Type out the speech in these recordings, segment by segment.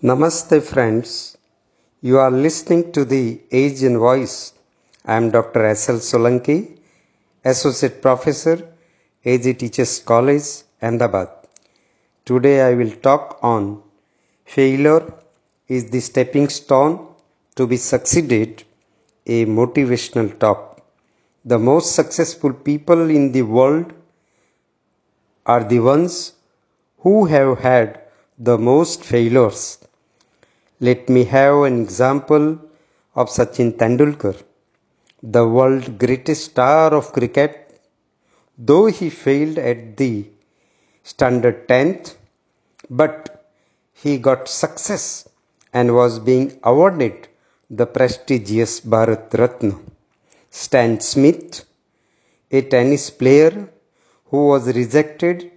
Namaste, friends. You are listening to the in Voice. I am Dr. S. L. Solanki, Associate Professor, AG Teachers College, Ahmedabad. Today I will talk on failure is the stepping stone to be succeeded, a motivational talk. The most successful people in the world are the ones who have had the most failures. Let me have an example of Sachin Tendulkar, the world's greatest star of cricket. Though he failed at the standard 10th, but he got success and was being awarded the prestigious Bharat Ratna. Stan Smith, a tennis player who was rejected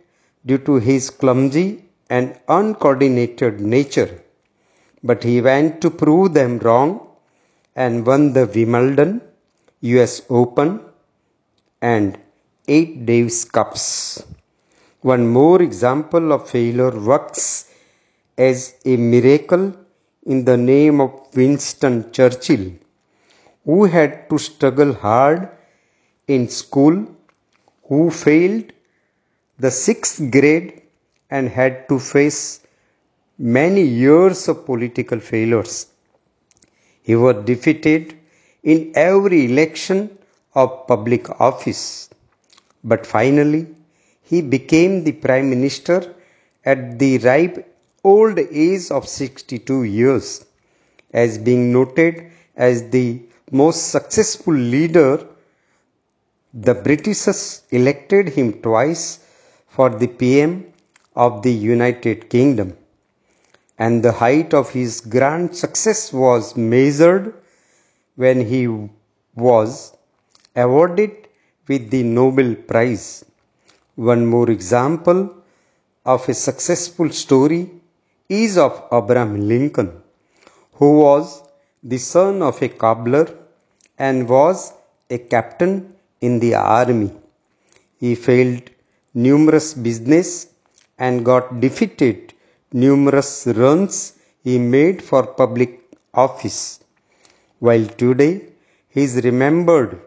due to his clumsy and uncoordinated nature but he went to prove them wrong and won the Wimbledon, US Open, and eight Davis Cups. One more example of failure works as a miracle in the name of Winston Churchill, who had to struggle hard in school, who failed the sixth grade and had to face many years of political failures. He was defeated in every election of public office. But finally, he became the Prime Minister at the ripe old age of 62 years, as being noted as the most successful leader. The Britishers elected him twice for the PM of the United Kingdom and the height of his grand success was measured when he was awarded with the Nobel Prize. One more example of a successful story is of Abraham Lincoln, who was the son of a cobbler and was a captain in the army. He failed numerous business and got defeated numerous runs he made for public office, while today he is remembered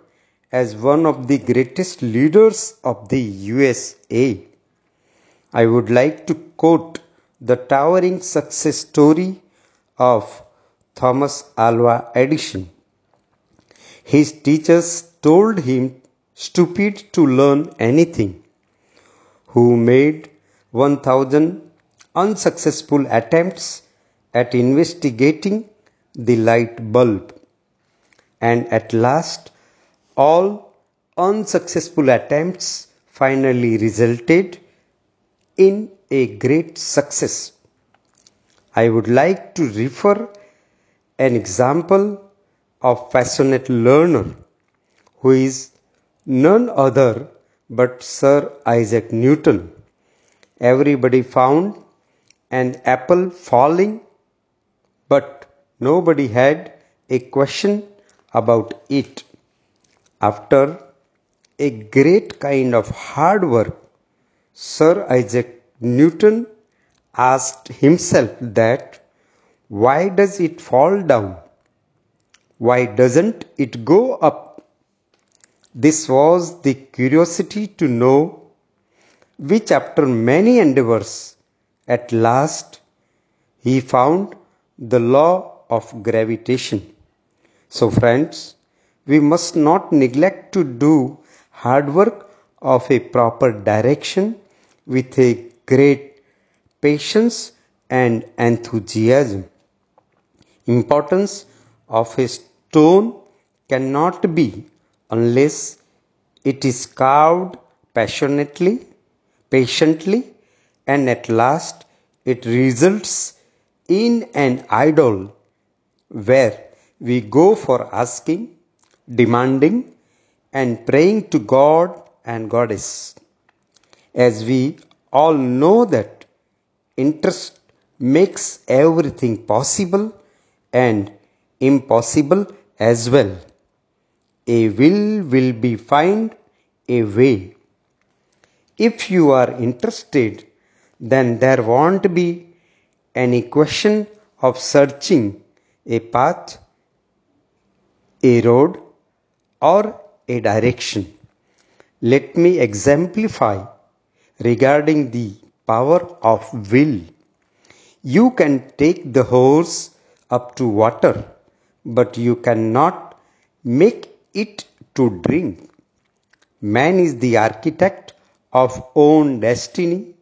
as one of the greatest leaders of the USA. I would like to quote the towering success story of Thomas Alva Edison. His teachers told him stupid to learn anything, who made 1000 unsuccessful attempts at investigating the light bulb. And at last, all unsuccessful attempts finally resulted in a great success. I would like to refer an example of passionate learner who is none other but Sir Isaac Newton. Everybody found an apple falling, but nobody had a question about it. After a great kind of hard work, Sir Isaac Newton asked himself that why does it fall down? Why doesn't it go up? This was the curiosity to know which after many endeavors at last, he found the law of gravitation. So, friends, we must not neglect to do hard work of a proper direction with a great patience and enthusiasm. Importance of a stone cannot be unless it is carved passionately, patiently, and at last it results in an idol where we go for asking, demanding, and praying to God and Goddess. As we all know that interest makes everything possible and impossible as well. A will will be find a way. If you are interested then there won't be any question of searching a path, a road, or a direction. Let me exemplify regarding the power of will. You can take the horse up to water, but you cannot make it to drink. Man is the architect of own destiny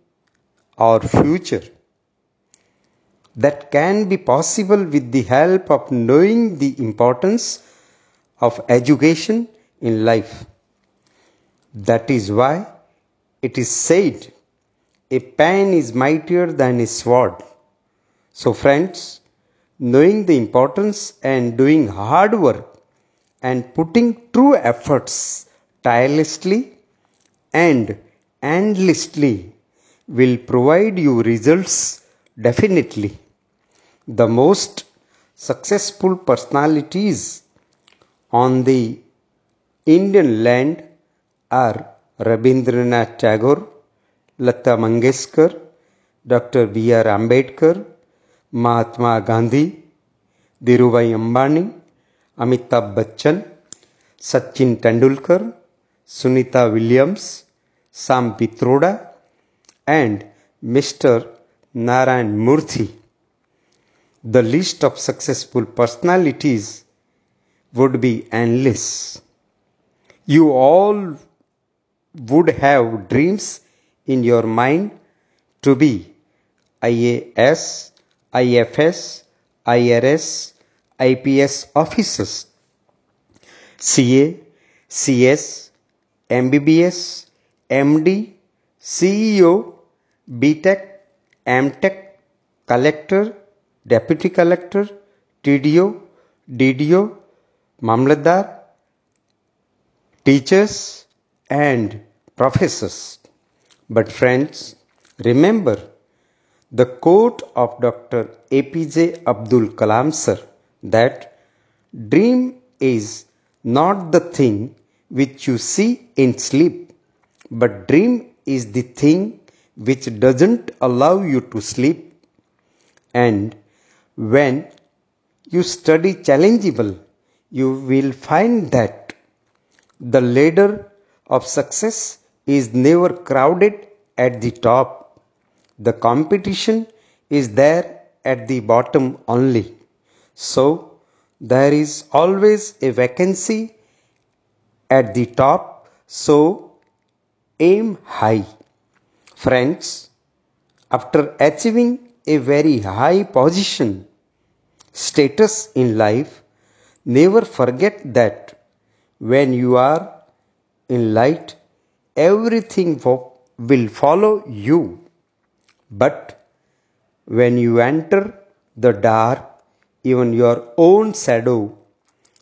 or future. That can be possible with the help of knowing the importance of education in life. That is why it is said, a pen is mightier than a sword. So, friends, knowing the importance and doing hard work and putting true efforts tirelessly and endlessly will provide you results definitely. The most successful personalities on the Indian land are Rabindranath Tagore, Lata Mangeshkar, Dr. B.R. Ambedkar, Mahatma Gandhi, Dhirubhai Ambani, Amitabh Bachchan, Sachin Tendulkar, Sunita Williams, Sam Pitroda, and Mr. Narayan Murthy. The list of successful personalities would be endless. You all would have dreams in your mind to be IAS, IFS, IRS, IPS officers, CA, CS, MBBS, MD, CEO, BTech, MTech, collector, deputy collector, TDO, DDO, Mamlatdar, teachers, and professors. But friends, remember the quote of Dr. APJ Abdul Kalam sir that dream is not the thing which you see in sleep, but dream is the thing which doesn't allow you to sleep. And when you study challengeable, you will find that the ladder of success is never crowded at the top. The competition is there at the bottom only. So, there is always a vacancy at the top. So, aim high. Friends, after achieving a very high position, status in life, never forget that when you are in light, everything will follow you. But when you enter the dark, even your own shadow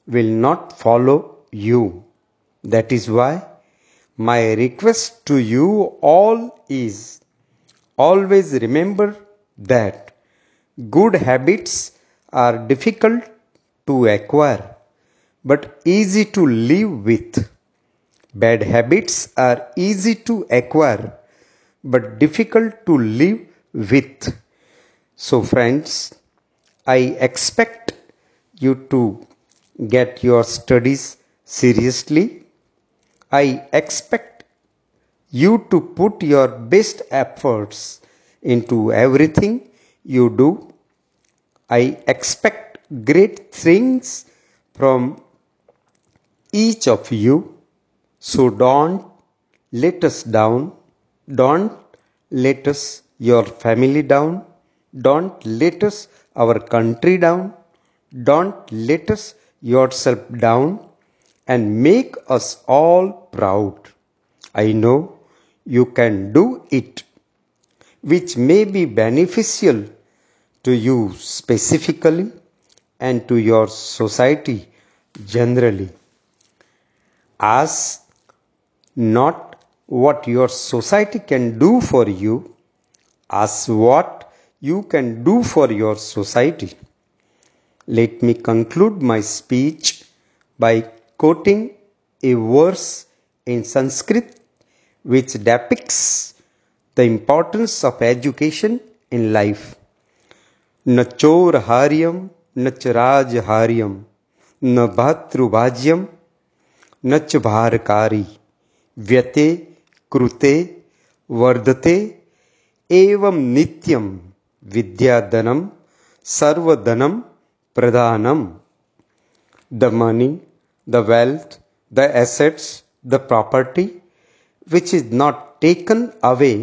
will not follow you. That is why my request to you all is always remember that good habits are difficult to acquire but easy to live with. Bad habits are easy to acquire but difficult to live with. So, friends, I expect you to get your studies seriously. I expect you to put your best efforts into everything you do. I expect great things from each of you. So don't let us down. Don't let us your family down. Don't let us our country down. Don't let us yourself down and make us all proud. I know you can do it, which may be beneficial to you specifically and to your society generally. Ask not what your society can do for you, ask what you can do for your society. Let me conclude my speech by quoting a verse in Sanskrit which depicts the importance of education in life. न चोरहार्यं न च राजहार्यं न भातृभाज्यं न च भारकारी व्यते कृते वर्धते एवं नित्यं विद्याधनं सर्वधनं प्रधानम् the money, the wealth, the assets, the property, which is not taken away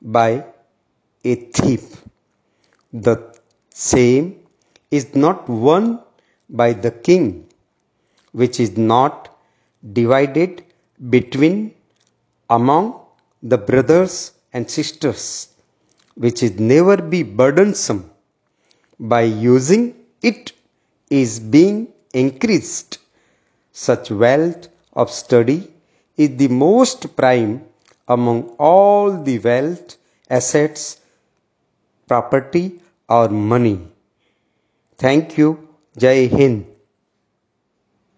by a thief. The same is not won by the king, which is not divided between among the brothers and sisters, which is never be burdensome by using it is being increased. Such wealth of study is the most prime among all the wealth, assets, property or money. Thank you. Jai Hind.